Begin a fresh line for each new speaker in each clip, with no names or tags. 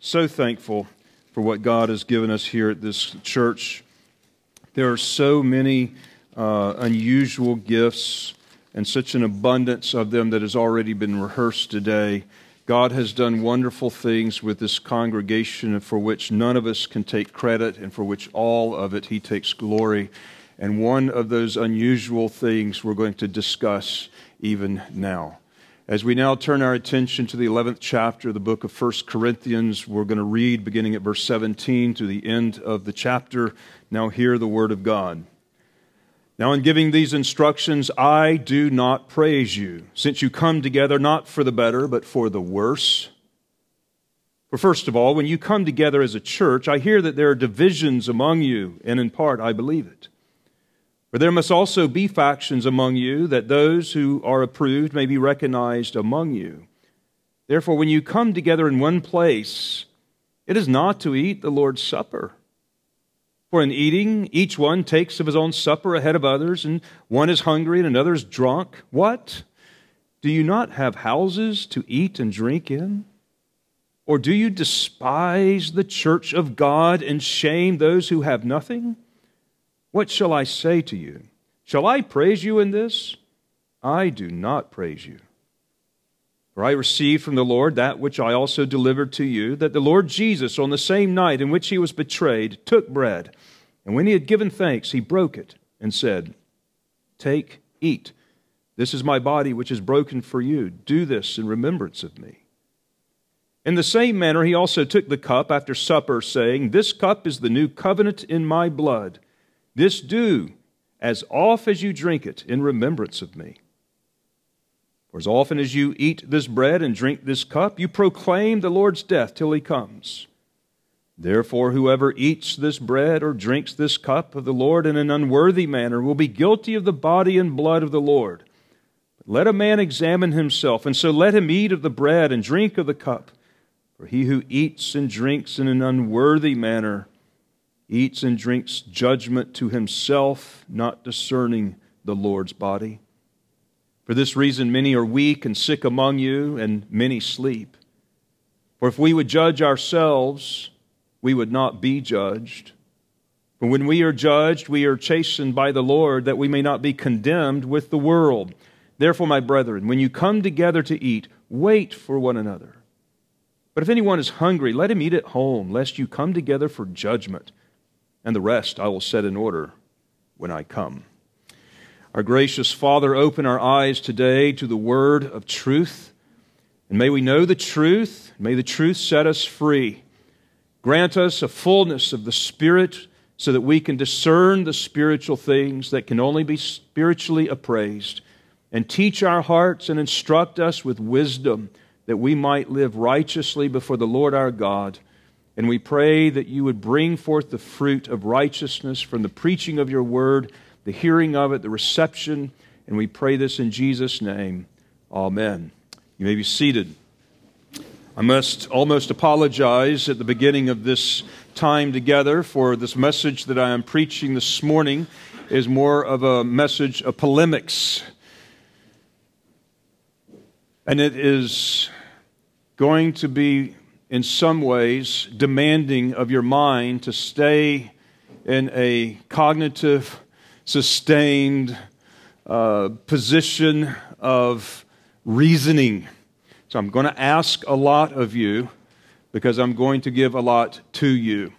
so thankful for what God has given us here at this church. There are so many uh, unusual gifts and such an abundance of them that has already been rehearsed today. God has done wonderful things with this congregation for which none of us can take credit and for which all of it He takes glory. And one of those unusual things we're going to discuss even now. As we now turn our attention to the 11th chapter of the book of 1 Corinthians, we're going to read beginning at verse 17 to the end of the chapter. Now, hear the word of God. Now, in giving these instructions, I do not praise you, since you come together not for the better, but for the worse. For first of all, when you come together as a church, I hear that there are divisions among you, and in part I believe it. For there must also be factions among you, that those who are approved may be recognized among you. Therefore, when you come together in one place, it is not to eat the Lord's Supper. For in eating, each one takes of his own supper ahead of others, and one is hungry and another is drunk. What? Do you not have houses to eat and drink in? Or do you despise the church of God and shame those who have nothing? What shall I say to you? Shall I praise you in this? I do not praise you. For I received from the Lord that which I also delivered to you, that the Lord Jesus, on the same night in which he was betrayed, took bread, and when he had given thanks, he broke it and said, Take, eat. This is my body, which is broken for you. Do this in remembrance of me. In the same manner, he also took the cup after supper, saying, This cup is the new covenant in my blood. This do as oft as you drink it in remembrance of me. For as often as you eat this bread and drink this cup, you proclaim the Lord's death till he comes. Therefore, whoever eats this bread or drinks this cup of the Lord in an unworthy manner will be guilty of the body and blood of the Lord. But let a man examine himself, and so let him eat of the bread and drink of the cup. For he who eats and drinks in an unworthy manner eats and drinks judgment to himself, not discerning the Lord's body. For this reason, many are weak and sick among you, and many sleep. For if we would judge ourselves, we would not be judged. For when we are judged, we are chastened by the Lord, that we may not be condemned with the world. Therefore, my brethren, when you come together to eat, wait for one another. But if anyone is hungry, let him eat at home, lest you come together for judgment and the rest I will set in order when I come. Our gracious Father, open our eyes today to the word of truth, and may we know the truth, may the truth set us free. Grant us a fullness of the Spirit so that we can discern the spiritual things that can only be spiritually appraised, and teach our hearts and instruct us with wisdom that we might live righteously before the Lord our God and we pray that you would bring forth the fruit of righteousness from the preaching of your word, the hearing of it, the reception. And we pray this in Jesus' name. Amen. You may be seated. I must almost apologize at the beginning of this time together for this message that I am preaching this morning is more of a message of polemics. And it is going to be in some ways demanding of your mind to stay in a cognitive, sustained uh, position of reasoning. So I'm going to ask a lot of you because I'm going to give a lot to you.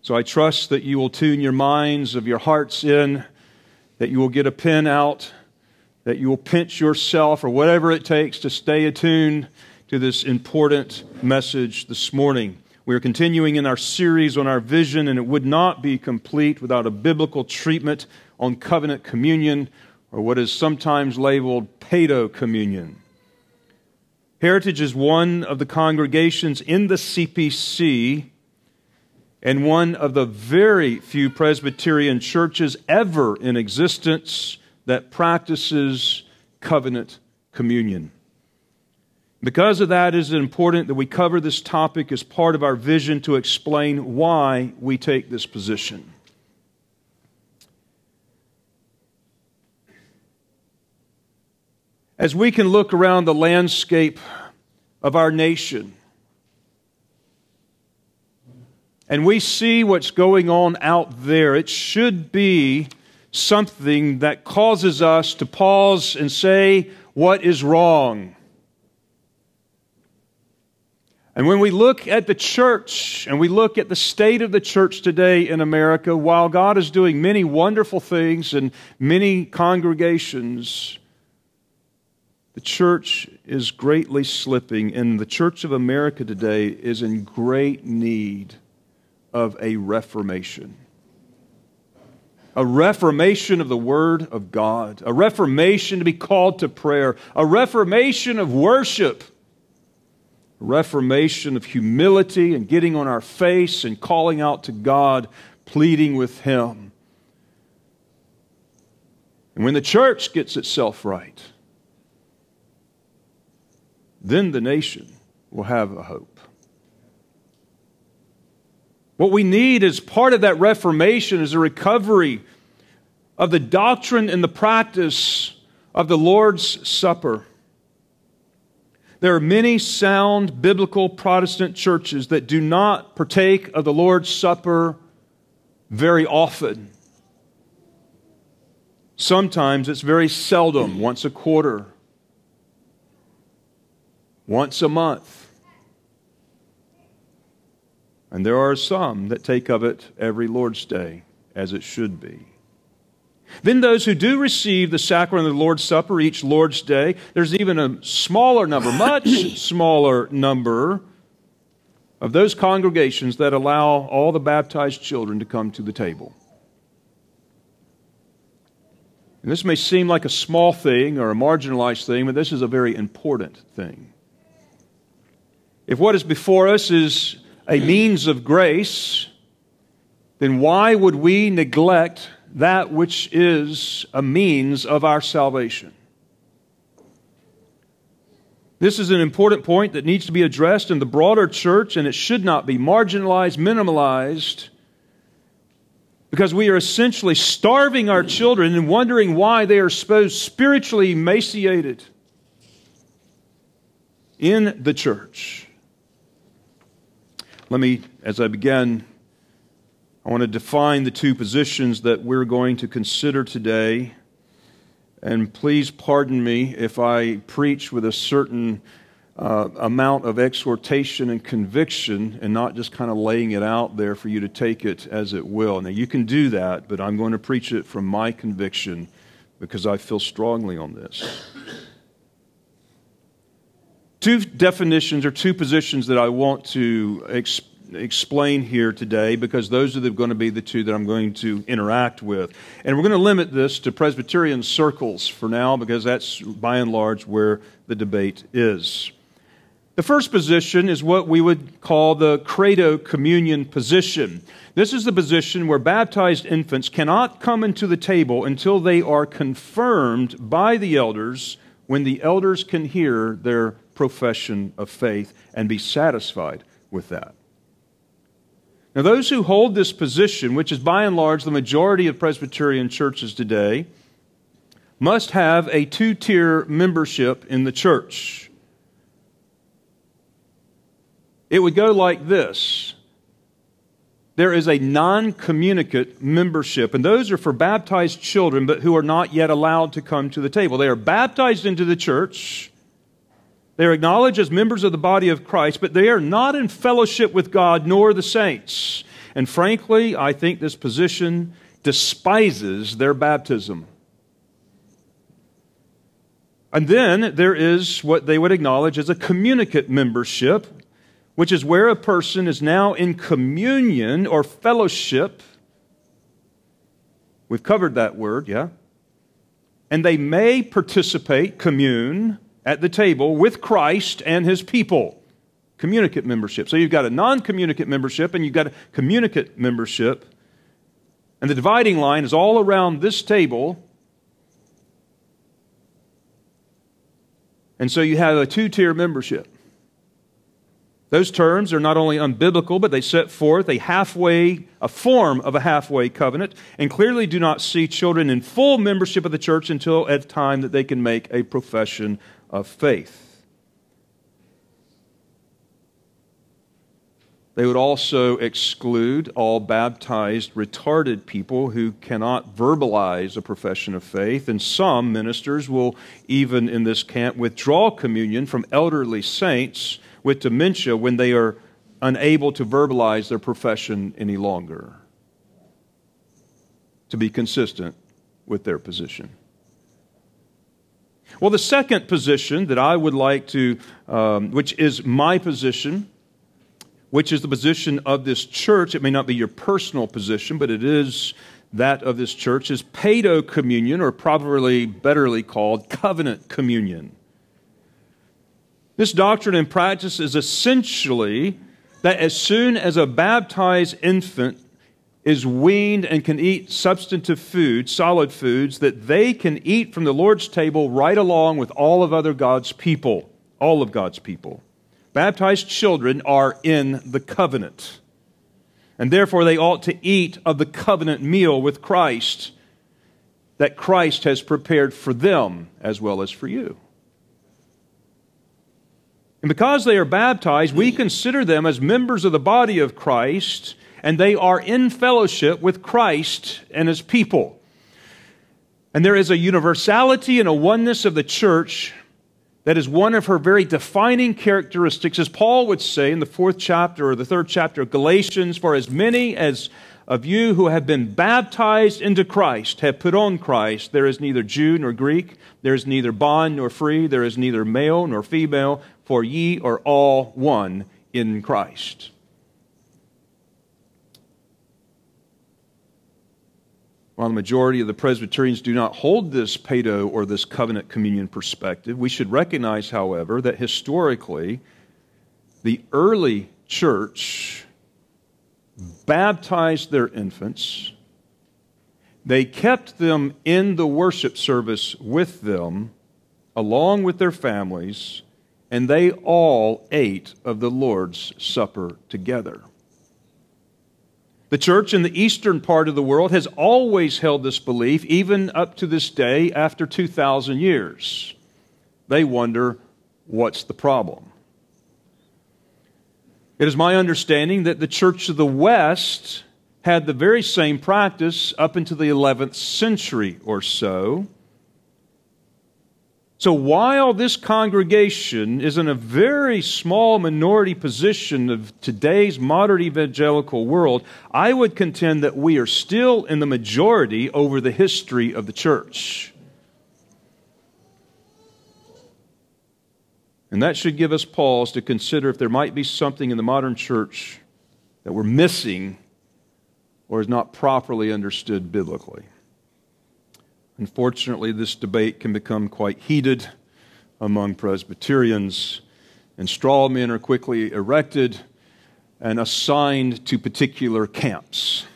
So I trust that you will tune your minds of your hearts in, that you will get a pen out, that you will pinch yourself or whatever it takes to stay attuned to this important message this morning. We are continuing in our series on our vision, and it would not be complete without a biblical treatment on covenant communion, or what is sometimes labeled paedo communion. Heritage is one of the congregations in the CPC and one of the very few Presbyterian churches ever in existence that practices covenant communion. Because of that, it is important that we cover this topic as part of our vision to explain why we take this position. As we can look around the landscape of our nation, and we see what's going on out there, it should be something that causes us to pause and say, What is wrong? And when we look at the church and we look at the state of the church today in America, while God is doing many wonderful things in many congregations, the church is greatly slipping, and the church of America today is in great need of a reformation. A reformation of the Word of God, a reformation to be called to prayer, a reformation of worship reformation of humility and getting on our face and calling out to God, pleading with Him. And when the church gets itself right, then the nation will have a hope. What we need as part of that reformation is a recovery of the doctrine and the practice of the Lord's Supper. There are many sound biblical Protestant churches that do not partake of the Lord's Supper very often. Sometimes it's very seldom, once a quarter, once a month. And there are some that take of it every Lord's Day, as it should be. Then those who do receive the sacrament of the Lord's Supper each Lord's Day, there's even a smaller number, much smaller number of those congregations that allow all the baptized children to come to the table. And this may seem like a small thing or a marginalized thing, but this is a very important thing. If what is before us is a means of grace, then why would we neglect that which is a means of our salvation. This is an important point that needs to be addressed in the broader church, and it should not be marginalized, minimalized, because we are essentially starving our children and wondering why they are supposed spiritually emaciated in the church. Let me, as I begin I want to define the two positions that we're going to consider today. And please pardon me if I preach with a certain uh, amount of exhortation and conviction and not just kind of laying it out there for you to take it as it will. Now, you can do that, but I'm going to preach it from my conviction because I feel strongly on this. Two definitions or two positions that I want to explain explain here today because those are going to be the two that I'm going to interact with. And we're going to limit this to Presbyterian circles for now because that's by and large where the debate is. The first position is what we would call the credo communion position. This is the position where baptized infants cannot come into the table until they are confirmed by the elders when the elders can hear their profession of faith and be satisfied with that. Now, those who hold this position, which is by and large the majority of Presbyterian churches today, must have a two tier membership in the church. It would go like this there is a non communicate membership, and those are for baptized children, but who are not yet allowed to come to the table. They are baptized into the church. They are acknowledged as members of the body of Christ, but they are not in fellowship with God nor the saints. And frankly, I think this position despises their baptism. And then there is what they would acknowledge as a communicate membership, which is where a person is now in communion or fellowship. We've covered that word, yeah? And they may participate, commune, at the table with Christ and his people. Communicate membership. So you've got a non communicate membership and you've got a communicate membership. And the dividing line is all around this table. And so you have a two tier membership. Those terms are not only unbiblical, but they set forth a halfway, a form of a halfway covenant, and clearly do not see children in full membership of the church until at time that they can make a profession of faith. They would also exclude all baptized, retarded people who cannot verbalize a profession of faith. And some ministers will, even in this camp, withdraw communion from elderly saints with dementia when they are unable to verbalize their profession any longer, to be consistent with their position. Well, the second position that I would like to, um, which is my position, which is the position of this church. It may not be your personal position, but it is that of this church, is paedo communion, or probably betterly called covenant communion. This doctrine and practice is essentially that as soon as a baptized infant is weaned and can eat substantive food, solid foods, that they can eat from the Lord's table right along with all of other God's people, all of God's people. Baptized children are in the covenant. And therefore, they ought to eat of the covenant meal with Christ that Christ has prepared for them as well as for you. And because they are baptized, we consider them as members of the body of Christ, and they are in fellowship with Christ and his people. And there is a universality and a oneness of the church that is one of her very defining characteristics, as Paul would say in the fourth chapter or the third chapter of Galatians For as many as of you who have been baptized into Christ have put on Christ, there is neither Jew nor Greek, there is neither bond nor free, there is neither male nor female, for ye are all one in Christ. While the majority of the Presbyterians do not hold this paedo or this covenant communion perspective, we should recognize, however, that historically the early church baptized their infants. They kept them in the worship service with them, along with their families, and they all ate of the Lord's Supper together. The church in the eastern part of the world has always held this belief, even up to this day after 2,000 years. They wonder what's the problem? It is my understanding that the church of the West had the very same practice up into the 11th century or so. So while this congregation is in a very small minority position of today's modern evangelical world, I would contend that we are still in the majority over the history of the church. And that should give us pause to consider if there might be something in the modern church that we're missing or is not properly understood biblically. Unfortunately, this debate can become quite heated among Presbyterians, and straw men are quickly erected and assigned to particular camps.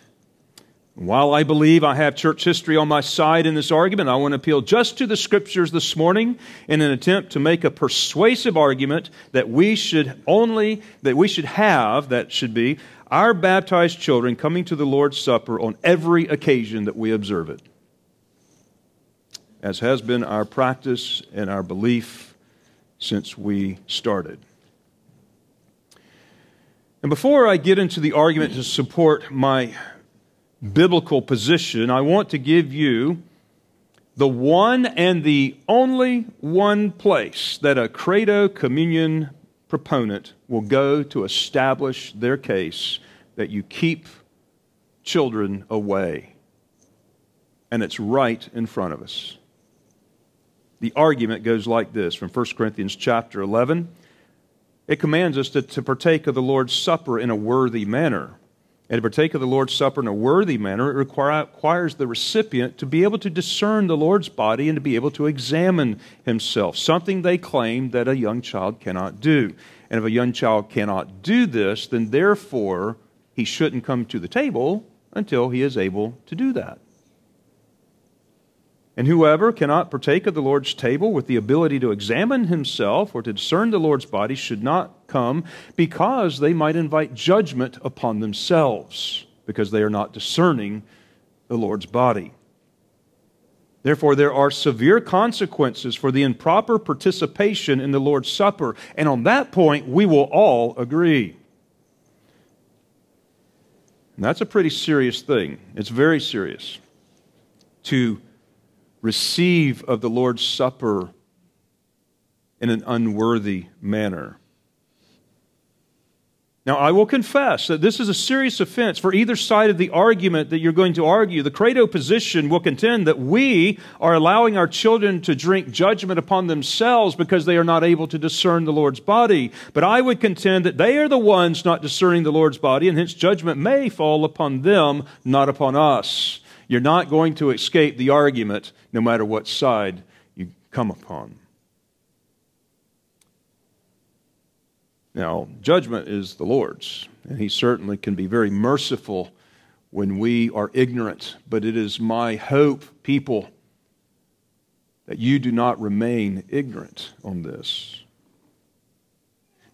While I believe I have church history on my side in this argument, I want to appeal just to the scriptures this morning in an attempt to make a persuasive argument that we should only, that we should have, that should be, our baptized children coming to the Lord's Supper on every occasion that we observe it as has been our practice and our belief since we started. And before I get into the argument to support my biblical position, I want to give you the one and the only one place that a credo communion proponent will go to establish their case that you keep children away. And it's right in front of us the argument goes like this from 1 Corinthians chapter 11. It commands us to, to partake of the Lord's Supper in a worthy manner. And to partake of the Lord's Supper in a worthy manner, it requires the recipient to be able to discern the Lord's body and to be able to examine himself, something they claim that a young child cannot do. And if a young child cannot do this, then therefore he shouldn't come to the table until he is able to do that. And whoever cannot partake of the Lord's table with the ability to examine himself or to discern the Lord's body should not come because they might invite judgment upon themselves because they are not discerning the Lord's body. Therefore, there are severe consequences for the improper participation in the Lord's Supper. And on that point, we will all agree. And that's a pretty serious thing. It's very serious to receive of the Lord's Supper in an unworthy manner. Now, I will confess that this is a serious offense for either side of the argument that you're going to argue. The credo position will contend that we are allowing our children to drink judgment upon themselves because they are not able to discern the Lord's body. But I would contend that they are the ones not discerning the Lord's body, and hence judgment may fall upon them, not upon us. You're not going to escape the argument no matter what side you come upon. Now, judgment is the Lord's, and He certainly can be very merciful when we are ignorant. But it is my hope, people, that you do not remain ignorant on this.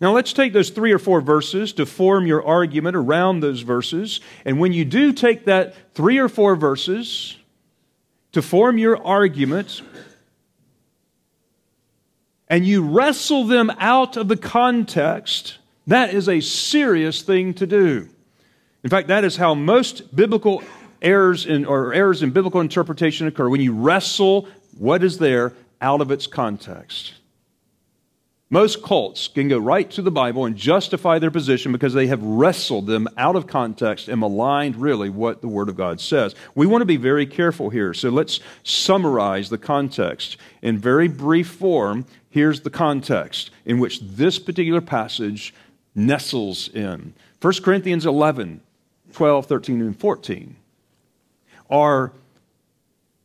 Now, let's take those three or four verses to form your argument around those verses. And when you do take that three or four verses to form your arguments and you wrestle them out of the context, that is a serious thing to do. In fact, that is how most biblical errors in, or errors in biblical interpretation occur when you wrestle what is there out of its context. Most cults can go right to the Bible and justify their position because they have wrestled them out of context and maligned really what the Word of God says. We want to be very careful here. So let's summarize the context. In very brief form, here's the context in which this particular passage nestles in. 1 Corinthians 11, 12, 13, and 14 are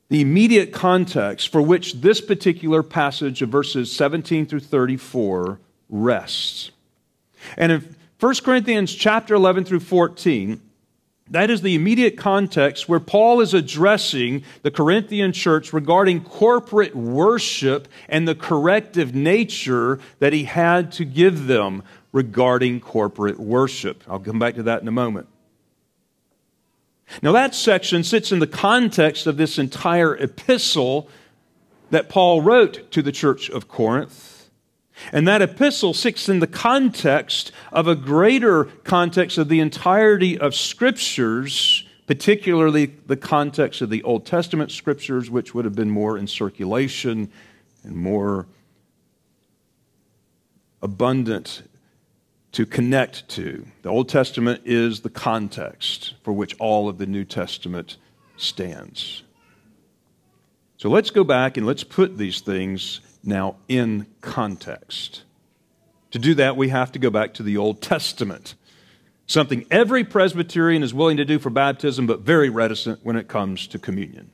the immediate context for which this particular passage of verses 17 through 34 rests. And in 1 Corinthians chapter 11 through 14, that is the immediate context where Paul is addressing the Corinthian church regarding corporate worship and the corrective nature that he had to give them regarding corporate worship. I'll come back to that in a moment. Now, that section sits in the context of this entire epistle that Paul wrote to the church of Corinth. And that epistle sits in the context of a greater context of the entirety of scriptures, particularly the context of the Old Testament scriptures, which would have been more in circulation and more abundant to connect to. The Old Testament is the context for which all of the New Testament stands. So let's go back and let's put these things now in context. To do that, we have to go back to the Old Testament, something every Presbyterian is willing to do for baptism, but very reticent when it comes to communion.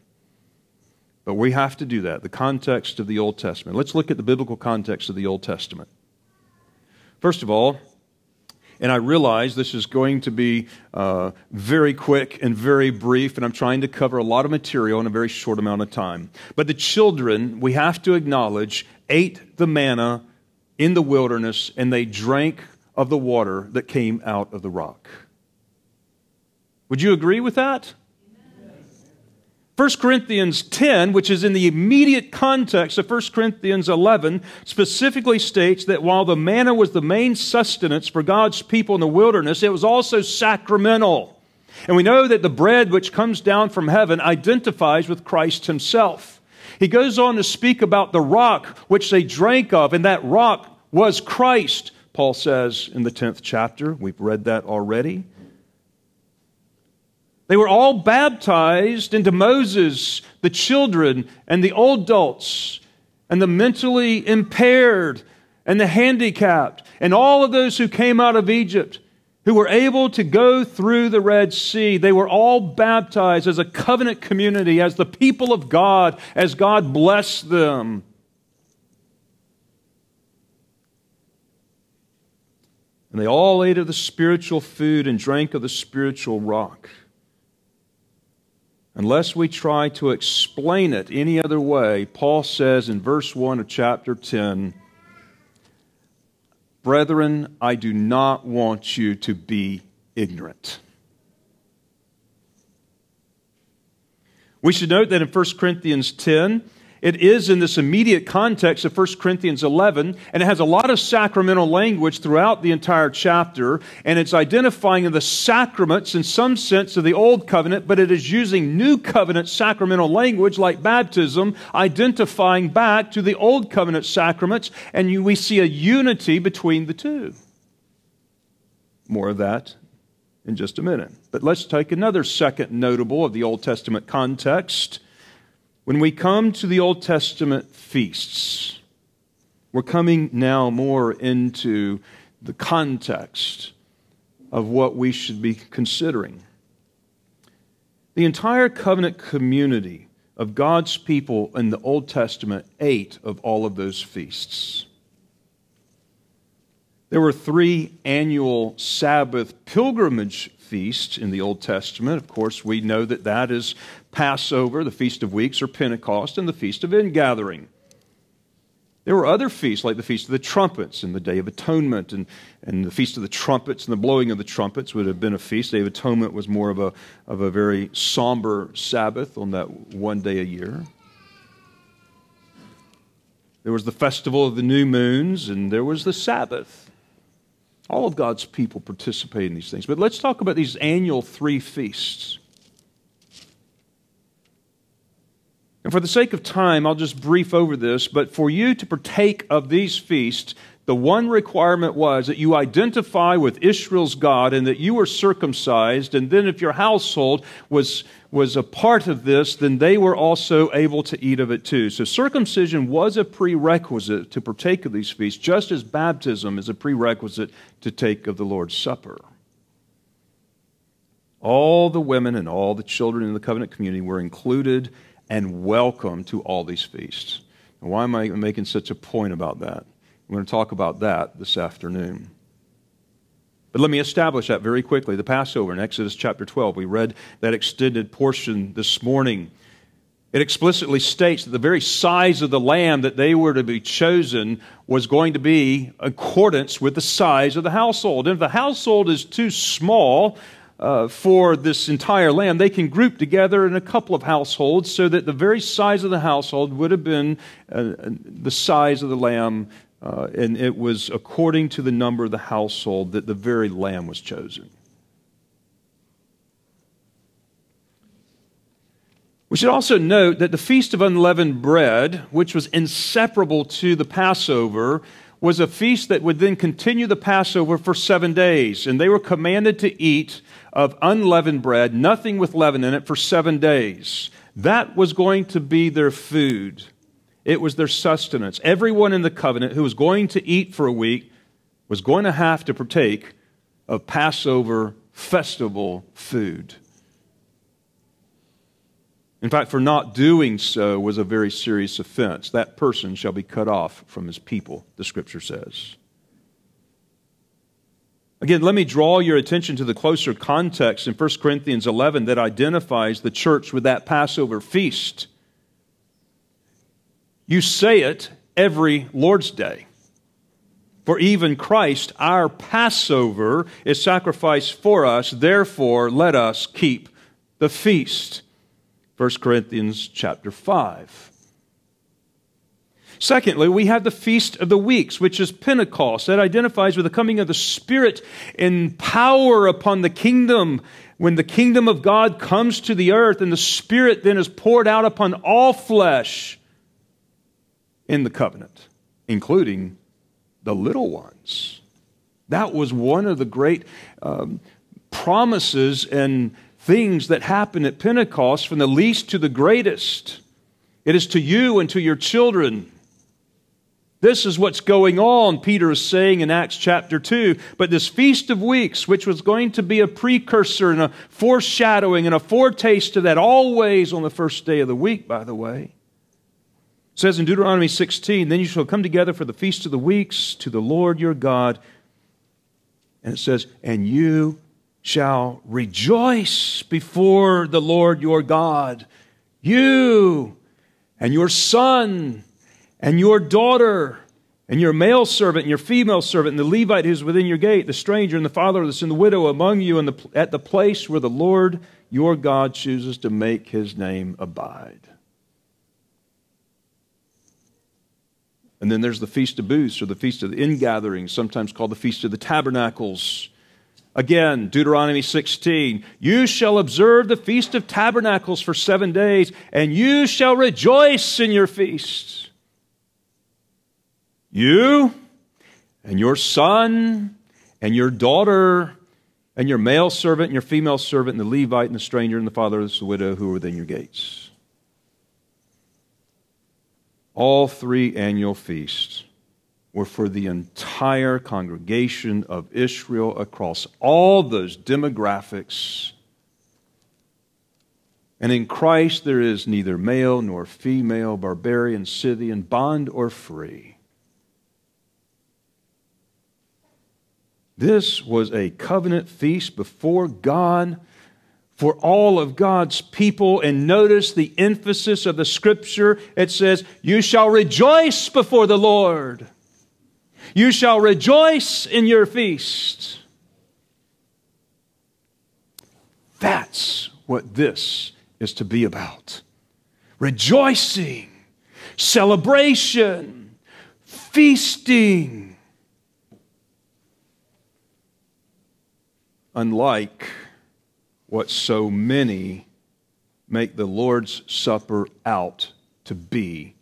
But we have to do that, the context of the Old Testament. Let's look at the biblical context of the Old Testament. First of all, and I realize this is going to be uh, very quick and very brief, and I'm trying to cover a lot of material in a very short amount of time. But the children, we have to acknowledge, ate the manna in the wilderness, and they drank of the water that came out of the rock. Would you agree with that? 1 Corinthians 10, which is in the immediate context of 1 Corinthians 11, specifically states that while the manna was the main sustenance for God's people in the wilderness, it was also sacramental. And we know that the bread which comes down from heaven identifies with Christ himself. He goes on to speak about the rock which they drank of, and that rock was Christ, Paul says in the 10th chapter. We've read that already. They were all baptized into Moses, the children and the old adults, and the mentally impaired and the handicapped, and all of those who came out of Egypt who were able to go through the Red Sea. They were all baptized as a covenant community, as the people of God, as God blessed them. And they all ate of the spiritual food and drank of the spiritual rock unless we try to explain it any other way, Paul says in verse 1 of chapter 10 Brethren, I do not want you to be ignorant. We should note that in 1 Corinthians 10, It is in this immediate context of 1 Corinthians 11, and it has a lot of sacramental language throughout the entire chapter, and it's identifying the sacraments in some sense of the Old Covenant, but it is using New Covenant sacramental language like baptism, identifying back to the Old Covenant sacraments, and you, we see a unity between the two. More of that in just a minute. But let's take another second notable of the Old Testament context. When we come to the Old Testament feasts, we're coming now more into the context of what we should be considering. The entire covenant community of God's people in the Old Testament ate of all of those feasts. There were three annual Sabbath pilgrimage feasts in the Old Testament. Of course, we know that that is Passover, the Feast of Weeks, or Pentecost, and the Feast of Ingathering. There were other feasts like the Feast of the Trumpets and the Day of Atonement, and, and the Feast of the Trumpets and the blowing of the trumpets would have been a feast. Day of Atonement was more of a, of a very somber Sabbath on that one day a year. There was the Festival of the New Moons, and there was the Sabbath. All of God's people participate in these things. But let's talk about these annual three feasts. And for the sake of time, I'll just brief over this. But for you to partake of these feasts, the one requirement was that you identify with Israel's God and that you were circumcised. And then, if your household was was a part of this, then they were also able to eat of it too. So circumcision was a prerequisite to partake of these feasts, just as baptism is a prerequisite to take of the Lord's Supper. All the women and all the children in the covenant community were included and welcome to all these feasts. Now, why am I making such a point about that? We're going to talk about that this afternoon. But let me establish that very quickly. The Passover in Exodus chapter 12, we read that extended portion this morning. It explicitly states that the very size of the lamb that they were to be chosen was going to be in accordance with the size of the household. And if the household is too small, uh, for this entire lamb, they can group together in a couple of households so that the very size of the household would have been uh, the size of the lamb uh, and it was according to the number of the household that the very lamb was chosen. We should also note that the Feast of Unleavened Bread, which was inseparable to the Passover, was a feast that would then continue the Passover for seven days. And they were commanded to eat of unleavened bread, nothing with leaven in it, for seven days. That was going to be their food. It was their sustenance. Everyone in the covenant who was going to eat for a week was going to have to partake of Passover festival food. In fact, for not doing so was a very serious offense. That person shall be cut off from his people, the scripture says. Again, let me draw your attention to the closer context in 1 Corinthians 11 that identifies the church with that Passover feast. You say it every Lord's Day. For even Christ, our Passover, is sacrificed for us. Therefore, let us keep the feast. 1 Corinthians chapter 5. Secondly, we have the Feast of the Weeks, which is Pentecost. That identifies with the coming of the Spirit in power upon the kingdom. When the kingdom of God comes to the earth and the Spirit then is poured out upon all flesh in the covenant, including the little ones. That was one of the great um, promises and things that happened at Pentecost from the least to the greatest. It is to you and to your children. This is what's going on, Peter is saying in Acts chapter 2. But this Feast of Weeks, which was going to be a precursor and a foreshadowing and a foretaste of that, always on the first day of the week, by the way, says in Deuteronomy 16, Then you shall come together for the feast of the weeks to the Lord your God. And it says, And you shall rejoice before the Lord your God. You and your son and your daughter and your male servant and your female servant and the Levite who is within your gate, the stranger and the fatherless and the widow among you and the, at the place where the Lord your God chooses to make his name abide. And then there's the Feast of Booths or the Feast of the Ingathering, sometimes called the Feast of the Tabernacles. Again, Deuteronomy 16, you shall observe the Feast of Tabernacles for seven days, and you shall rejoice in your feast. You and your son and your daughter and your male servant and your female servant and the Levite and the stranger and the fatherless the widow who are within your gates. All three annual feasts were for the entire congregation of Israel across all those demographics. And in Christ there is neither male nor female, barbarian, Scythian, bond or free. This was a covenant feast before God for all of God's people. And notice the emphasis of the scripture. It says, You shall rejoice before the Lord. You shall rejoice in your feast. That's what this is to be about rejoicing, celebration, feasting. Unlike what so many make the Lord's Supper out to be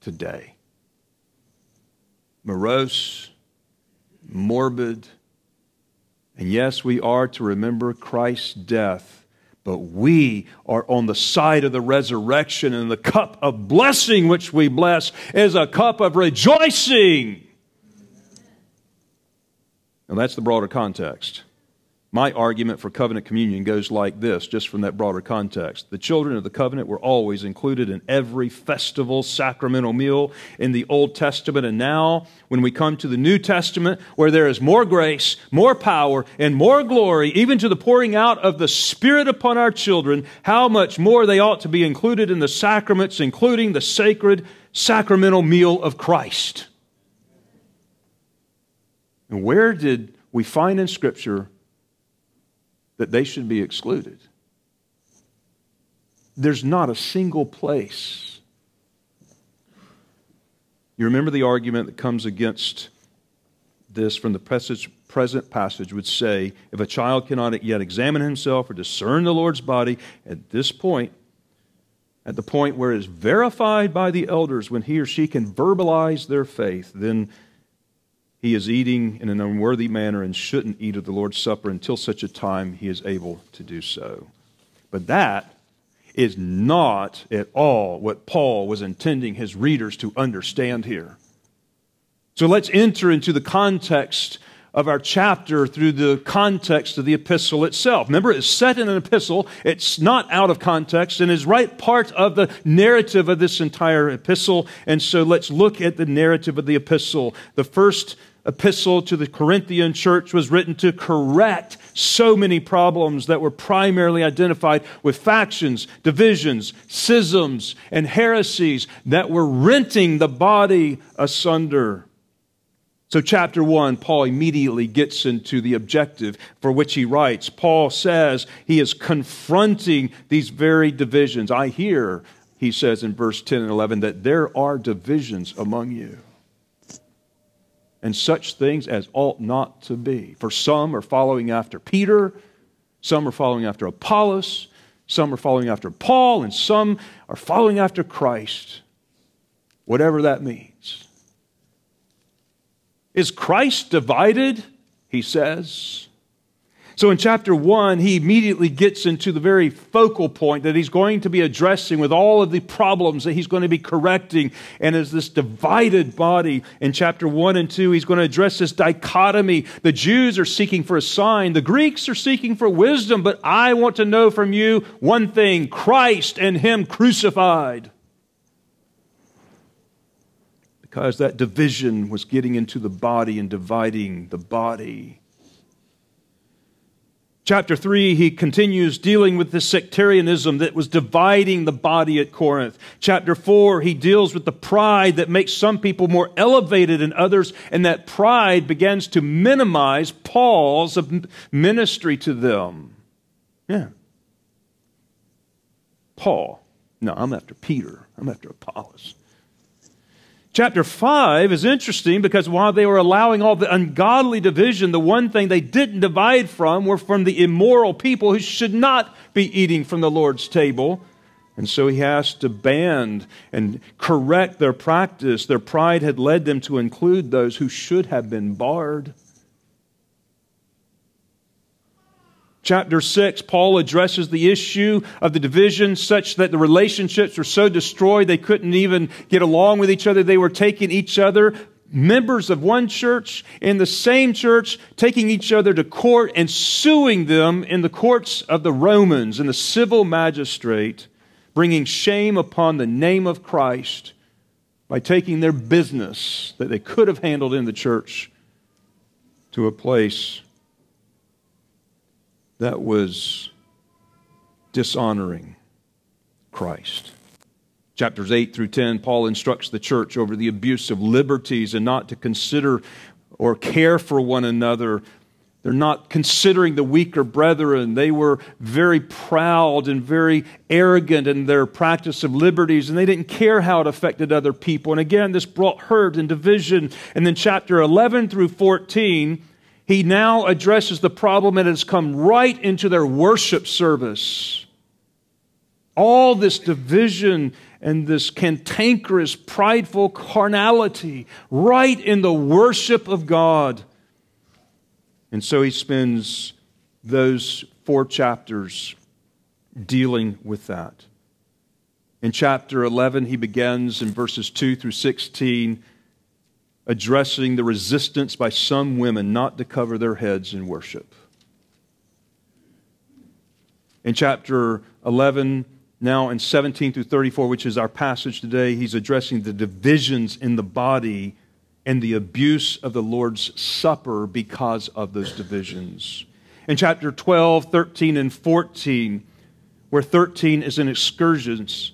today morose, morbid. And yes, we are to remember Christ's death, but we are on the side of the resurrection, and the cup of blessing which we bless is a cup of rejoicing. And that's the broader context. My argument for covenant communion goes like this, just from that broader context. The children of the covenant were always included in every festival, sacramental meal in the Old Testament. And now, when we come to the New Testament, where there is more grace, more power, and more glory, even to the pouring out of the Spirit upon our children, how much more they ought to be included in the sacraments, including the sacred sacramental meal of Christ. And where did we find in Scripture that they should be excluded. There's not a single place. You remember the argument that comes against this from the present passage would say if a child cannot yet examine himself or discern the Lord's body at this point, at the point where it is verified by the elders when he or she can verbalize their faith, then he is eating in an unworthy manner and shouldn't eat of the Lord's Supper until such a time he is able to do so. But that is not at all what Paul was intending his readers to understand here. So let's enter into the context of our chapter through the context of the epistle itself. Remember, it's set in an epistle. It's not out of context and is right part of the narrative of this entire epistle. And so let's look at the narrative of the epistle. The first epistle to the Corinthian church was written to correct so many problems that were primarily identified with factions, divisions, schisms, and heresies that were renting the body asunder. So, chapter one, Paul immediately gets into the objective for which he writes. Paul says he is confronting these very divisions. I hear, he says in verse 10 and 11, that there are divisions among you and such things as ought not to be. For some are following after Peter, some are following after Apollos, some are following after Paul, and some are following after Christ. Whatever that means. Is Christ divided? He says. So in chapter one, he immediately gets into the very focal point that he's going to be addressing with all of the problems that he's going to be correcting. And as this divided body in chapter one and two, he's going to address this dichotomy. The Jews are seeking for a sign, the Greeks are seeking for wisdom, but I want to know from you one thing Christ and him crucified because that division was getting into the body and dividing the body. Chapter 3, he continues dealing with the sectarianism that was dividing the body at Corinth. Chapter 4, he deals with the pride that makes some people more elevated than others, and that pride begins to minimize Paul's ministry to them. Yeah. Paul. No, I'm after Peter. I'm after Apollos. Chapter 5 is interesting because while they were allowing all the ungodly division, the one thing they didn't divide from were from the immoral people who should not be eating from the Lord's table. And so he has to ban and correct their practice. Their pride had led them to include those who should have been barred. Chapter 6, Paul addresses the issue of the division such that the relationships were so destroyed they couldn't even get along with each other. They were taking each other, members of one church in the same church, taking each other to court and suing them in the courts of the Romans and the civil magistrate, bringing shame upon the name of Christ by taking their business that they could have handled in the church to a place that was dishonoring Christ. Chapters 8 through 10, Paul instructs the church over the abuse of liberties and not to consider or care for one another. They're not considering the weaker brethren. They were very proud and very arrogant in their practice of liberties, and they didn't care how it affected other people. And again, this brought hurt and division. And then, chapter 11 through 14, he now addresses the problem and has come right into their worship service. All this division and this cantankerous, prideful carnality right in the worship of God. And so he spends those four chapters dealing with that. In chapter 11, he begins in verses 2 through 16 addressing the resistance by some women not to cover their heads in worship. In chapter 11, now in 17 through 34, which is our passage today, he's addressing the divisions in the body and the abuse of the Lord's Supper because of those divisions. In chapter 12, 13, and 14, where 13 is an excursus,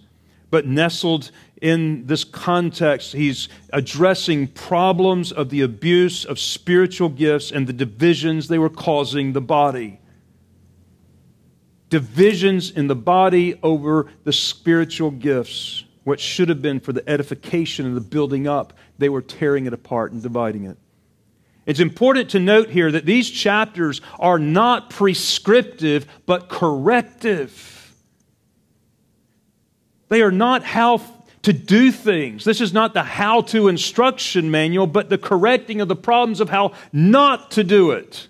but nestled in this context, he's addressing problems of the abuse of spiritual gifts and the divisions they were causing the body. Divisions in the body over the spiritual gifts, what should have been for the edification and the building up, they were tearing it apart and dividing it. It's important to note here that these chapters are not prescriptive, but corrective. They are not how to do things. This is not the how to instruction manual, but the correcting of the problems of how not to do it.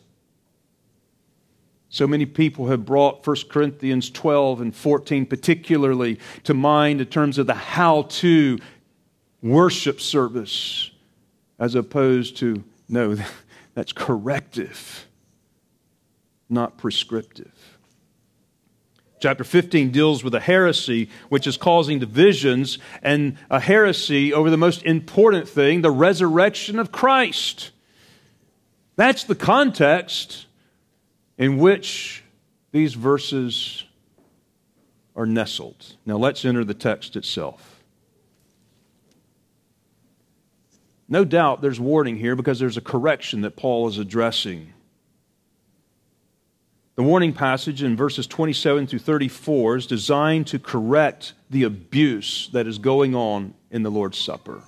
So many people have brought 1 Corinthians 12 and 14 particularly to mind in terms of the how to worship service, as opposed to, no, that's corrective, not prescriptive. Chapter 15 deals with a heresy which is causing divisions and a heresy over the most important thing, the resurrection of Christ. That's the context in which these verses are nestled. Now let's enter the text itself. No doubt there's warning here because there's a correction that Paul is addressing. The warning passage in verses 27 through 34 is designed to correct the abuse that is going on in the Lord's Supper.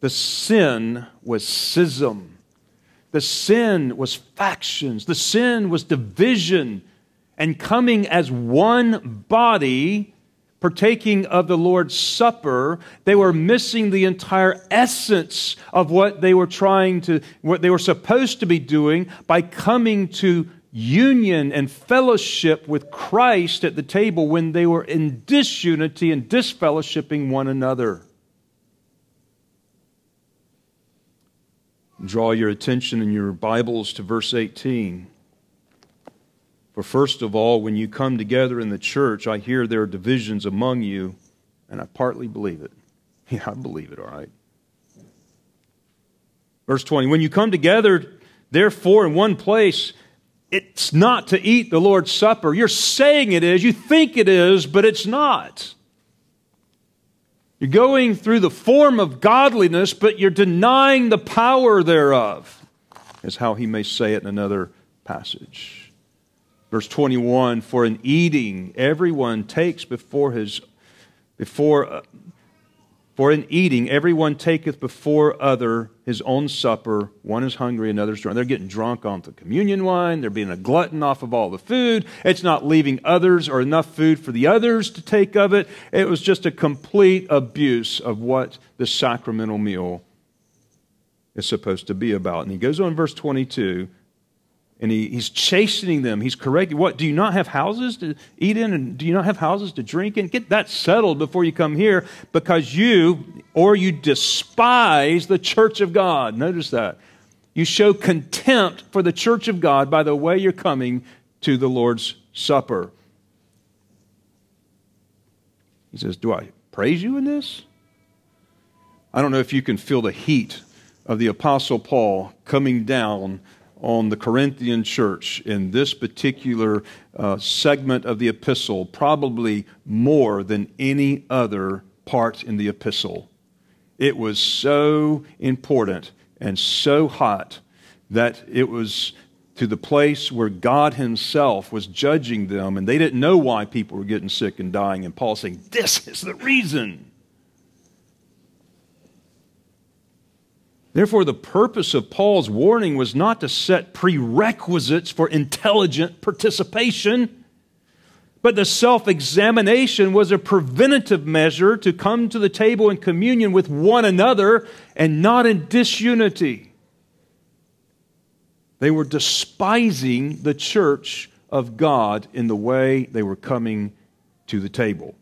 The sin was schism. The sin was factions. The sin was division. And coming as one body, partaking of the Lord's Supper, they were missing the entire essence of what they were trying to, what they were supposed to be doing by coming to union and fellowship with Christ at the table when they were in disunity and disfellowshipping one another. Draw your attention in your Bibles to verse 18. For first of all, when you come together in the church, I hear there are divisions among you, and I partly believe it. Yeah, I believe it, all right. Verse 20 When you come together, therefore, in one place, it's not to eat the Lord's Supper. You're saying it is, you think it is, but it's not. You're going through the form of godliness, but you're denying the power thereof, is how he may say it in another passage. Verse 21 For in eating, everyone takes before his, before, uh, For in eating, everyone taketh before other his own supper. One is hungry, another is drunk. They're getting drunk on the communion wine. They're being a glutton off of all the food. It's not leaving others or enough food for the others to take of it. It was just a complete abuse of what the sacramental meal is supposed to be about. And he goes on, verse 22 and he, he's chastening them. He's correcting. What? Do you not have houses to eat in? And do you not have houses to drink in? Get that settled before you come here because you, or you despise the church of God. Notice that. You show contempt for the church of God by the way you're coming to the Lord's Supper. He says, Do I praise you in this? I don't know if you can feel the heat of the Apostle Paul coming down on the Corinthian church in this particular uh, segment of the epistle, probably more than any other part in the epistle. It was so important and so hot that it was to the place where God Himself was judging them, and they didn't know why people were getting sick and dying. And Paul saying, This is the reason. Therefore, the purpose of Paul's warning was not to set prerequisites for intelligent participation, but the self examination was a preventative measure to come to the table in communion with one another and not in disunity. They were despising the church of God in the way they were coming to the table.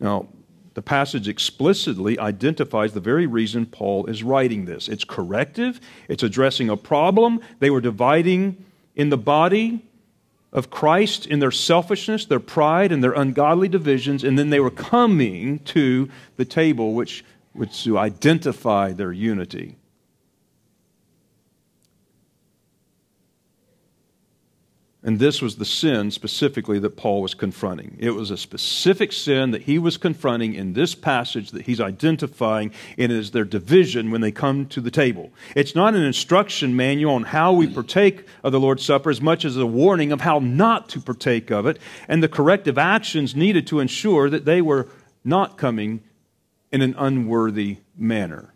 Now, the passage explicitly identifies the very reason Paul is writing this. It's corrective, it's addressing a problem. They were dividing in the body of Christ in their selfishness, their pride, and their ungodly divisions, and then they were coming to the table which was to identify their unity. And this was the sin specifically that Paul was confronting. It was a specific sin that he was confronting in this passage that he's identifying, and it is their division when they come to the table. It's not an instruction manual on how we partake of the Lord's Supper as much as a warning of how not to partake of it and the corrective actions needed to ensure that they were not coming in an unworthy manner.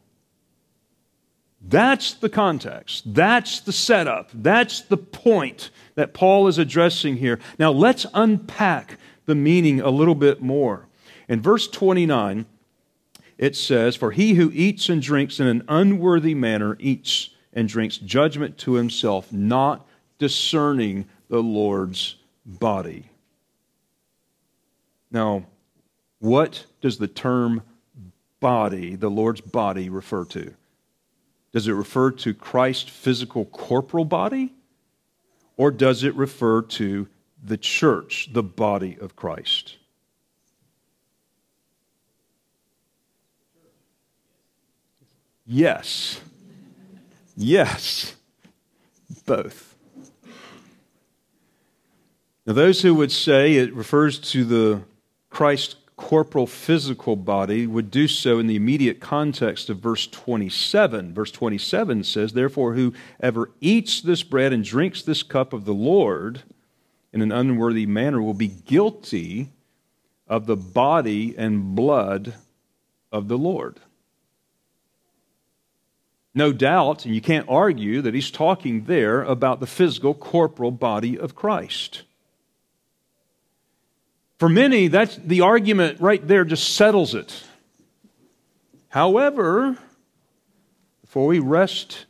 That's the context. That's the setup. That's the point that Paul is addressing here. Now, let's unpack the meaning a little bit more. In verse 29, it says, For he who eats and drinks in an unworthy manner eats and drinks judgment to himself, not discerning the Lord's body. Now, what does the term body, the Lord's body, refer to? Does it refer to Christ's physical corporal body? Or does it refer to the church, the body of Christ? Yes. Yes. Both. Now, those who would say it refers to the Christ corporal physical body would do so in the immediate context of verse 27. Verse 27 says, Therefore, whoever eats this bread and drinks this cup of the Lord in an unworthy manner will be guilty of the body and blood of the Lord. No doubt, and you can't argue, that he's talking there about the physical, corporal body of Christ. For many, that's the argument right there just settles it. However, before we rest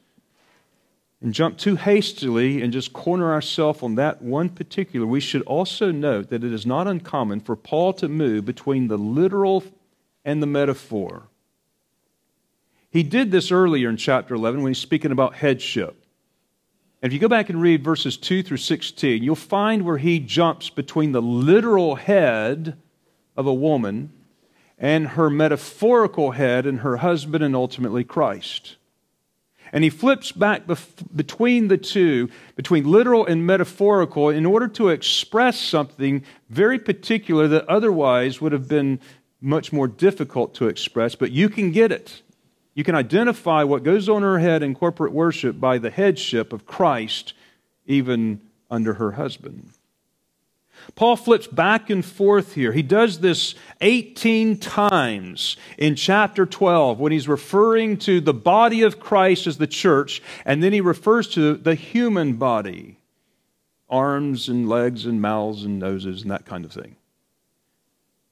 and jump too hastily and just corner ourselves on that one particular, we should also note that it is not uncommon for Paul to move between the literal and the metaphor. He did this earlier in chapter 11 when he's speaking about headship. And if you go back and read verses 2 through 16, you'll find where he jumps between the literal head of a woman and her metaphorical head and her husband and ultimately Christ. And he flips back bef- between the two, between literal and metaphorical, in order to express something very particular that otherwise would have been much more difficult to express, but you can get it. You can identify what goes on in her head in corporate worship by the headship of Christ, even under her husband. Paul flips back and forth here. He does this 18 times in chapter 12 when he's referring to the body of Christ as the church, and then he refers to the human body arms and legs and mouths and noses and that kind of thing.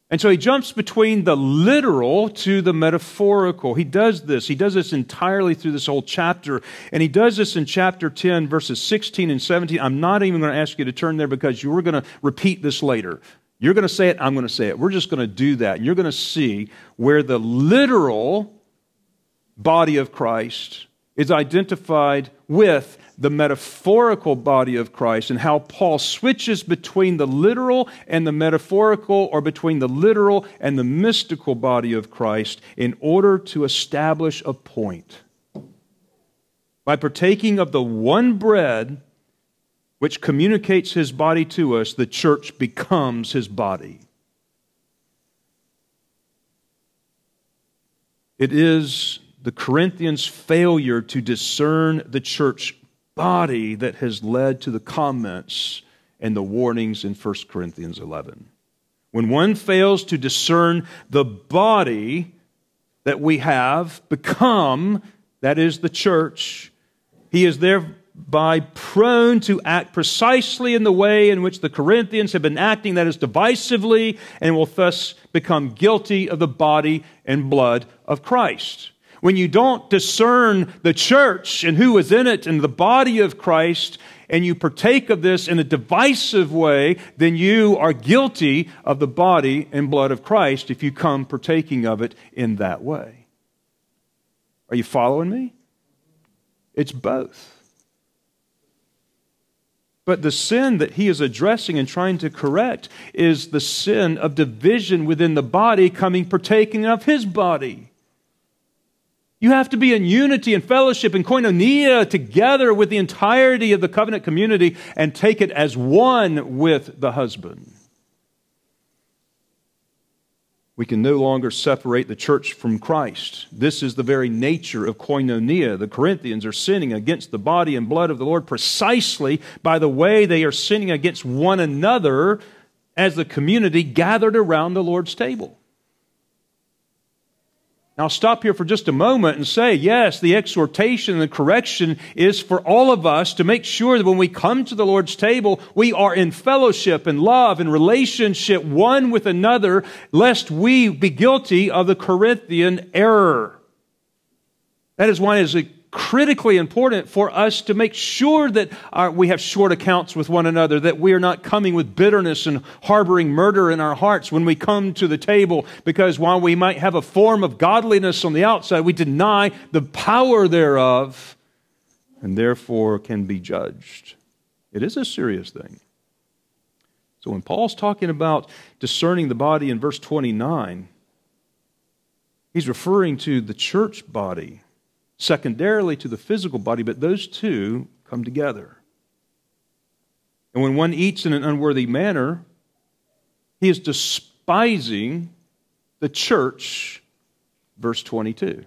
And so he jumps between the literal to the metaphorical. He does this. He does this entirely through this whole chapter. And he does this in chapter 10, verses 16 and 17. I'm not even going to ask you to turn there because you are going to repeat this later. You're going to say it, I'm going to say it. We're just going to do that. And you're going to see where the literal body of Christ is identified with the metaphorical body of Christ and how Paul switches between the literal and the metaphorical, or between the literal and the mystical body of Christ in order to establish a point. By partaking of the one bread which communicates his body to us, the church becomes his body. It is the Corinthians' failure to discern the church body that has led to the comments and the warnings in 1 Corinthians 11. When one fails to discern the body that we have become, that is the church, he is thereby prone to act precisely in the way in which the Corinthians have been acting, that is, divisively, and will thus become guilty of the body and blood of Christ when you don't discern the church and who is in it and the body of Christ, and you partake of this in a divisive way, then you are guilty of the body and blood of Christ if you come partaking of it in that way. Are you following me? It's both. But the sin that he is addressing and trying to correct is the sin of division within the body coming partaking of his body. You have to be in unity and fellowship and koinonia together with the entirety of the covenant community and take it as one with the husband. We can no longer separate the church from Christ. This is the very nature of koinonia. The Corinthians are sinning against the body and blood of the Lord precisely by the way they are sinning against one another as the community gathered around the Lord's table. Now, I'll stop here for just a moment and say, yes, the exhortation and the correction is for all of us to make sure that when we come to the Lord's table, we are in fellowship and love and relationship one with another, lest we be guilty of the Corinthian error. That is why it is critically important for us to make sure that our, we have short accounts with one another, that we are not coming with bitterness and harboring murder in our hearts when we come to the table, because while we might have a form of godliness on the outside, we deny the power thereof and therefore can be judged. It is a serious thing. So when Paul's talking about discerning the body in verse 29, he's referring to the church body secondarily to the physical body, but those two come together. And when one eats in an unworthy manner, he is despising the church, verse 22.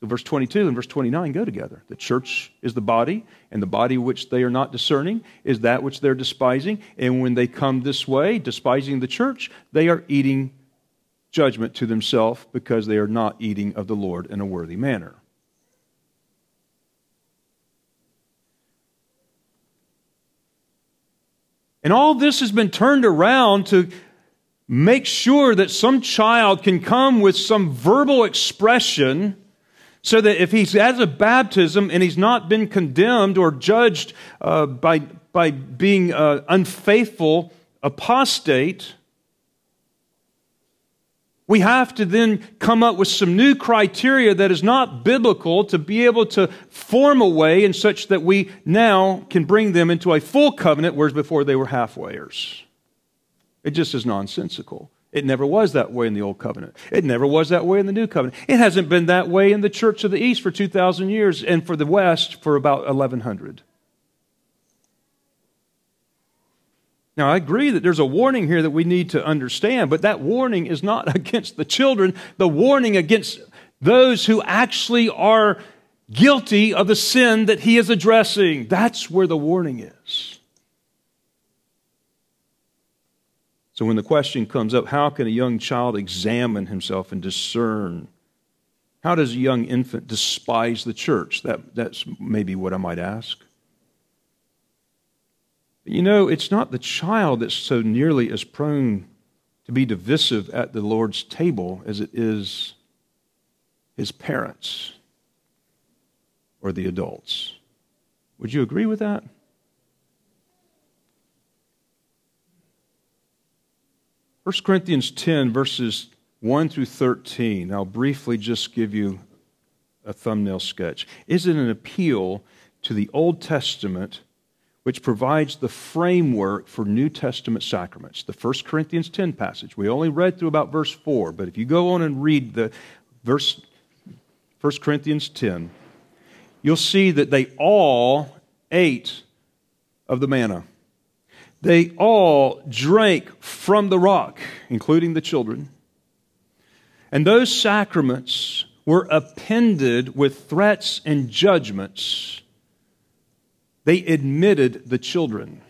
So, verse 22 and verse 29 go together. The church is the body, and the body which they are not discerning is that which they're despising. And when they come this way, despising the church, they are eating judgment to themselves because they are not eating of the Lord in a worthy manner. And all this has been turned around to make sure that some child can come with some verbal expression so that if he's has a baptism and he's not been condemned or judged uh, by, by being uh, unfaithful apostate, we have to then come up with some new criteria that is not biblical to be able to form a way in such that we now can bring them into a full covenant, whereas before they were halfwayers. It just is nonsensical. It never was that way in the Old Covenant. It never was that way in the New Covenant. It hasn't been that way in the Church of the East for 2,000 years and for the West for about 1,100. Now, I agree that there's a warning here that we need to understand, but that warning is not against the children, the warning against those who actually are guilty of the sin that he is addressing. That's where the warning is. So when the question comes up, how can a young child examine himself and discern? How does a young infant despise the church? That, that's maybe what I might ask. But you know, it's not the child that's so nearly as prone to be divisive at the Lord's table as it is his parents or the adults. Would you agree with that? 1 Corinthians 10, verses 1 through 13. I'll briefly just give you a thumbnail sketch. Is it an appeal to the Old Testament which provides the framework for New Testament sacraments? The 1 Corinthians 10 passage. We only read through about verse 4, but if you go on and read the verse 1 Corinthians 10, you'll see that they all ate of the manna. They all drank from the rock, including the children. And those sacraments were appended with threats and judgments. They admitted the children.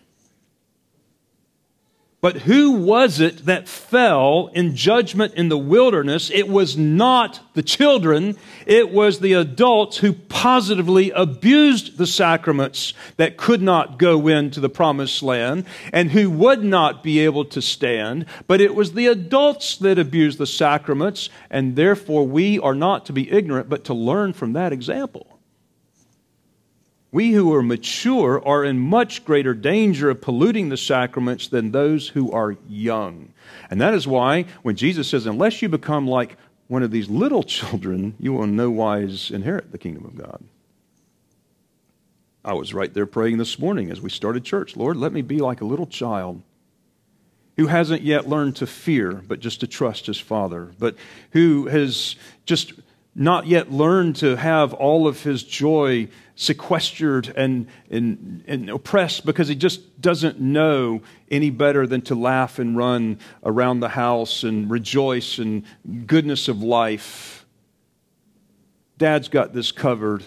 But who was it that fell in judgment in the wilderness? It was not the children, it was the adults who positively abused the sacraments that could not go into the promised land and who would not be able to stand. But it was the adults that abused the sacraments, and therefore we are not to be ignorant, but to learn from that example. We who are mature are in much greater danger of polluting the sacraments than those who are young. And that is why when Jesus says, Unless you become like one of these little children, you will in no wise inherit the kingdom of God. I was right there praying this morning as we started church. Lord, let me be like a little child who hasn't yet learned to fear, but just to trust his father, but who has just not yet learned to have all of his joy sequestered and, and, and, oppressed because he just doesn't know any better than to laugh and run around the house and rejoice in goodness of life. Dad's got this covered.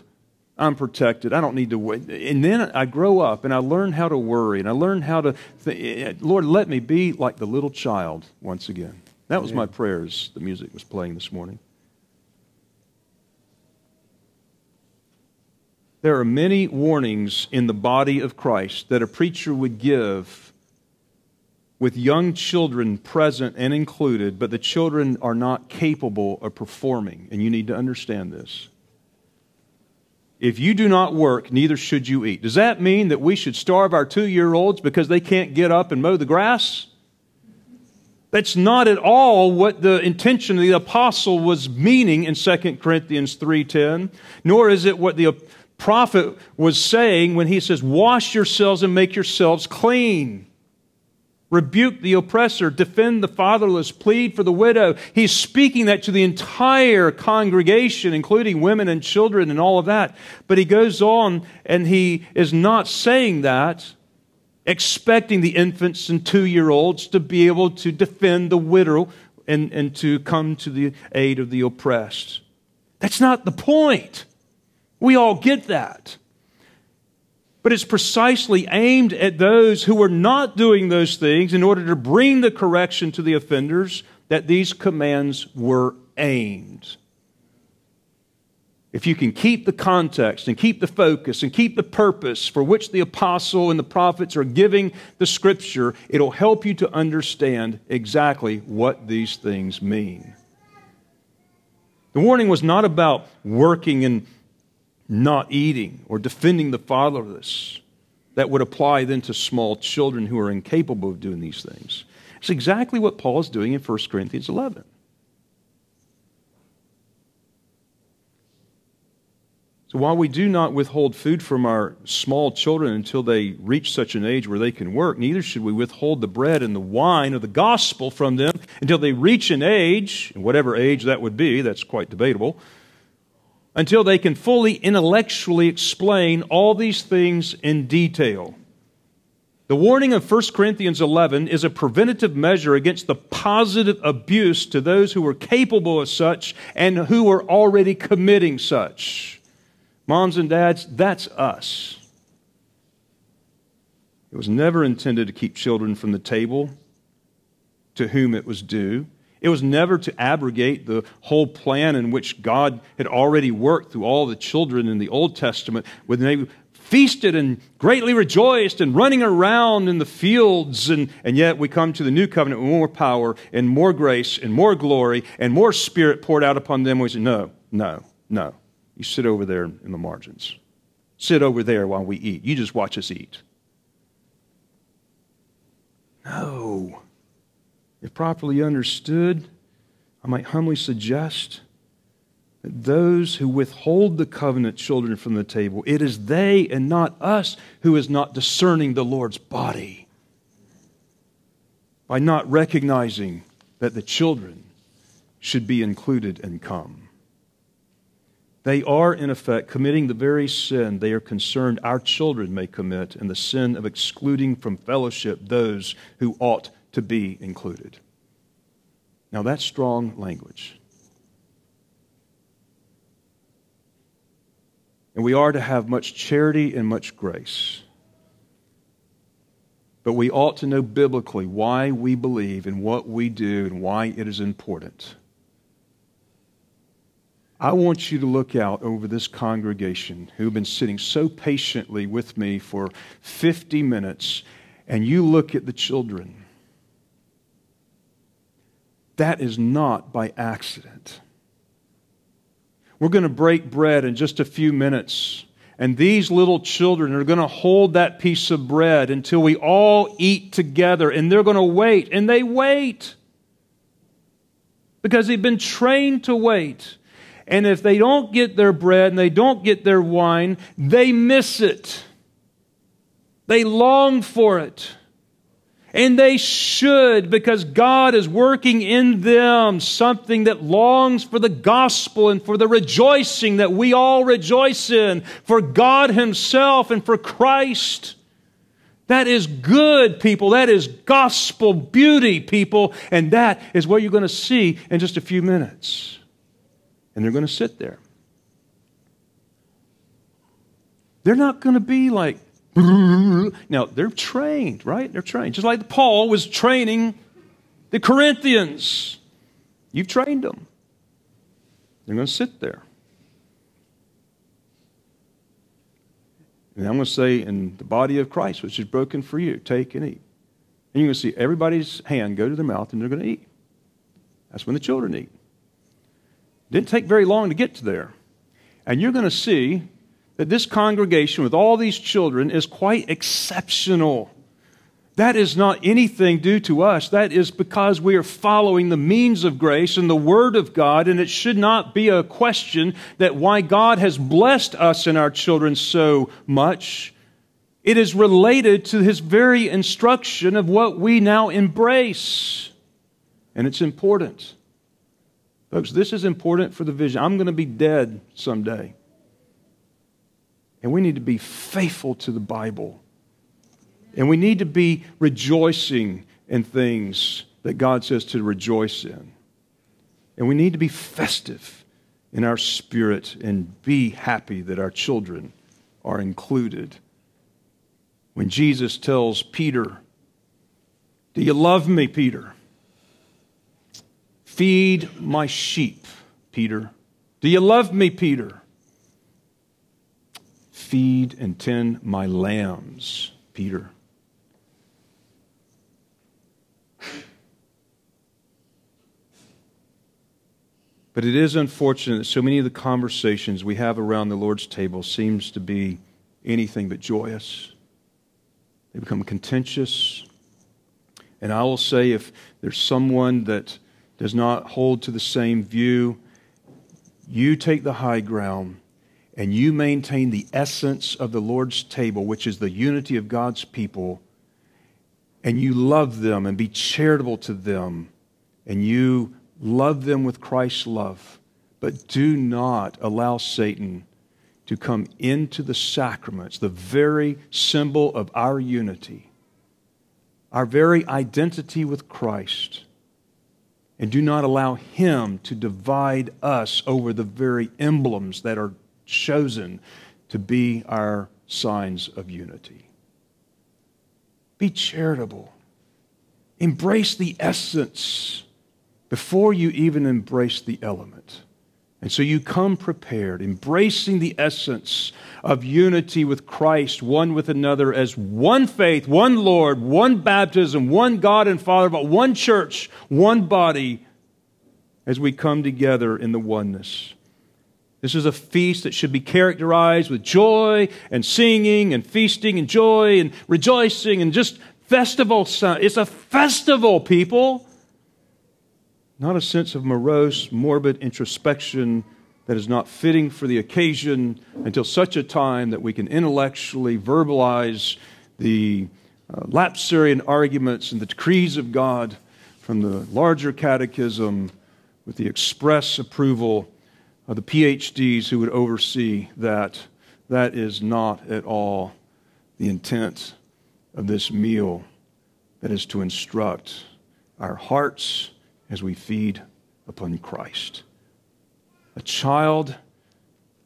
I'm protected. I don't need to wait. And then I grow up and I learn how to worry and I learn how to, th- Lord, let me be like the little child once again. That was my prayers the music was playing this morning. There are many warnings in the body of Christ that a preacher would give with young children present and included, but the children are not capable of performing, and you need to understand this. If you do not work, neither should you eat. Does that mean that we should starve our two year olds because they can't get up and mow the grass? That's not at all what the intention of the apostle was meaning in 2 Corinthians 3:10, nor is it what the prophet was saying when he says, Wash yourselves and make yourselves clean. Rebuke the oppressor, defend the fatherless, plead for the widow. He's speaking that to the entire congregation, including women and children and all of that. But he goes on and he is not saying that expecting the infants and two year olds to be able to defend the widow and, and to come to the aid of the oppressed. That's not the point. We all get that. But it's precisely aimed at those who are not doing those things in order to bring the correction to the offenders that these commands were aimed. If you can keep the context and keep the focus and keep the purpose for which the apostle and the prophets are giving the scripture, it'll help you to understand exactly what these things mean. The warning was not about working and not eating or defending the fatherless. That would apply then to small children who are incapable of doing these things. It's exactly what Paul is doing in 1 Corinthians 11. So while we do not withhold food from our small children until they reach such an age where they can work, neither should we withhold the bread and the wine of the gospel from them until they reach an age, and whatever age that would be, that's quite debatable, until they can fully intellectually explain all these things in detail. The warning of 1 Corinthians 11 is a preventative measure against the positive abuse to those who are capable of such and who are already committing such. Moms and dads, that's us. It was never intended to keep children from the table. to whom it was due. It was never to abrogate the whole plan in which God had already worked through all the children in the Old Testament when they feasted and greatly rejoiced and running around in the fields. And, and yet we come to the new covenant with more power and more grace and more glory and more spirit poured out upon them. We say, no, no, no. You sit over there in the margins. Sit over there while we eat. You just watch us eat. No. If properly understood, I might humbly suggest that those who withhold the covenant children from the table, it is they and not us who is not discerning the Lord's body by not recognizing that the children should be included and come. They are, in effect, committing the very sin they are concerned our children may commit in the sin of excluding from fellowship those who ought to be included. Now, that's strong language. And we are to have much charity and much grace. But we ought to know biblically why we believe and what we do and why it is important. I want you to look out over this congregation who've been sitting so patiently with me for 50 minutes, and you look at the children. That is not by accident. We're going to break bread in just a few minutes. And these little children are going to hold that piece of bread until we all eat together. And they're going to wait. And they wait because they've been trained to wait. And if they don't get their bread and they don't get their wine, they miss it. They long for it. And they should because God is working in them something that longs for the gospel and for the rejoicing that we all rejoice in, for God Himself and for Christ. That is good, people. That is gospel beauty, people. And that is what you're going to see in just a few minutes and they're going to sit there. They're not going to be like, now they're trained, right? They're trained. Just like Paul was training the Corinthians. You've trained them. They're going to sit there. And I'm going to say, in the body of Christ, which is broken for you, take and eat. And you're going to see everybody's hand go to their mouth and they're going to eat. That's when the children eat. Didn't take very long to get to there. And you're going to see that this congregation with all these children is quite exceptional. That is not anything due to us. That is because we are following the means of grace and the Word of God, and it should not be a question that why God has blessed us and our children so much. It is related to His very instruction of what we now embrace. And it's important. Folks, this is important for the vision. I'm going to be dead someday. And we need to be faithful to the Bible. And we need to be rejoicing in things that God says to rejoice in. And we need to be festive in our spirit and be happy that our children are included. When Jesus tells Peter, Do you love me, Peter? Feed my sheep, Peter. Do you love me, Peter? Feed and tend my lambs, Peter. But it is unfortunate that so many of the conversations we have around the Lord's table seems to be anything but joyous. They become contentious. And I will say if there's someone that does not hold to the same view, you take the high ground and you maintain the essence of the Lord's table, which is the unity of God's people, and you love them and be charitable to them, and you love them with Christ's love, but do not allow Satan to come into the sacraments, the very symbol of our unity, our very identity with Christ and do not allow him to divide us over the very emblems that are chosen to be our signs of unity. Be charitable. embrace the essence before you even embrace the element. And so you come prepared, embracing the essence of unity with Christ, one with another, as one faith, one Lord, one baptism, one God and Father, but one church, one body, as we come together in the oneness. This is a feast that should be characterized with joy and singing and feasting and joy and rejoicing and just festival. It's a festival, people not a sense of morose, morbid introspection that is not fitting for the occasion until such a time that we can intellectually verbalize the uh, lapsarian arguments and the decrees of God from the larger catechism with the express approval of the PhDs who would oversee that. That is not at all the intent of this meal, that is to instruct our hearts as we feed upon Christ. A child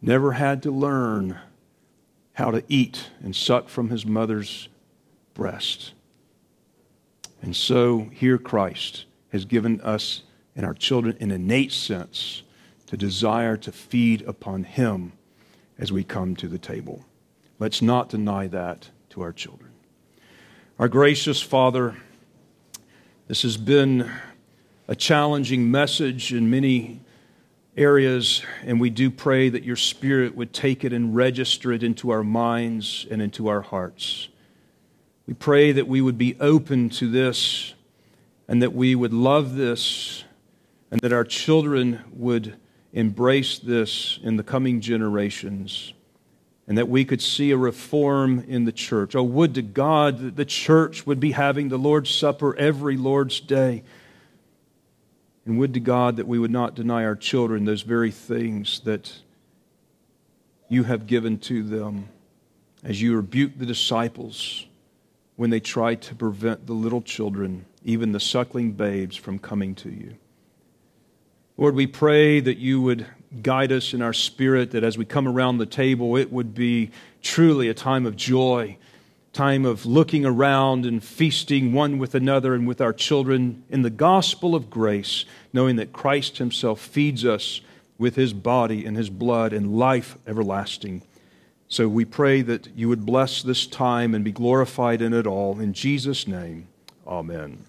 never had to learn how to eat and suck from his mother's breast. And so here Christ has given us and our children an innate sense to desire to feed upon him as we come to the table. Let's not deny that to our children. Our gracious Father, this has been a challenging message in many areas, and we do pray that your Spirit would take it and register it into our minds and into our hearts. We pray that we would be open to this and that we would love this and that our children would embrace this in the coming generations and that we could see a reform in the church. Oh, would to God that the church would be having the Lord's Supper every Lord's day and would to God that we would not deny our children those very things that you have given to them as you rebuke the disciples when they tried to prevent the little children, even the suckling babes, from coming to you. Lord, we pray that you would guide us in our spirit, that as we come around the table, it would be truly a time of joy time of looking around and feasting one with another and with our children in the gospel of grace, knowing that Christ Himself feeds us with His body and His blood and life everlasting. So we pray that you would bless this time and be glorified in it all. In Jesus' name, amen.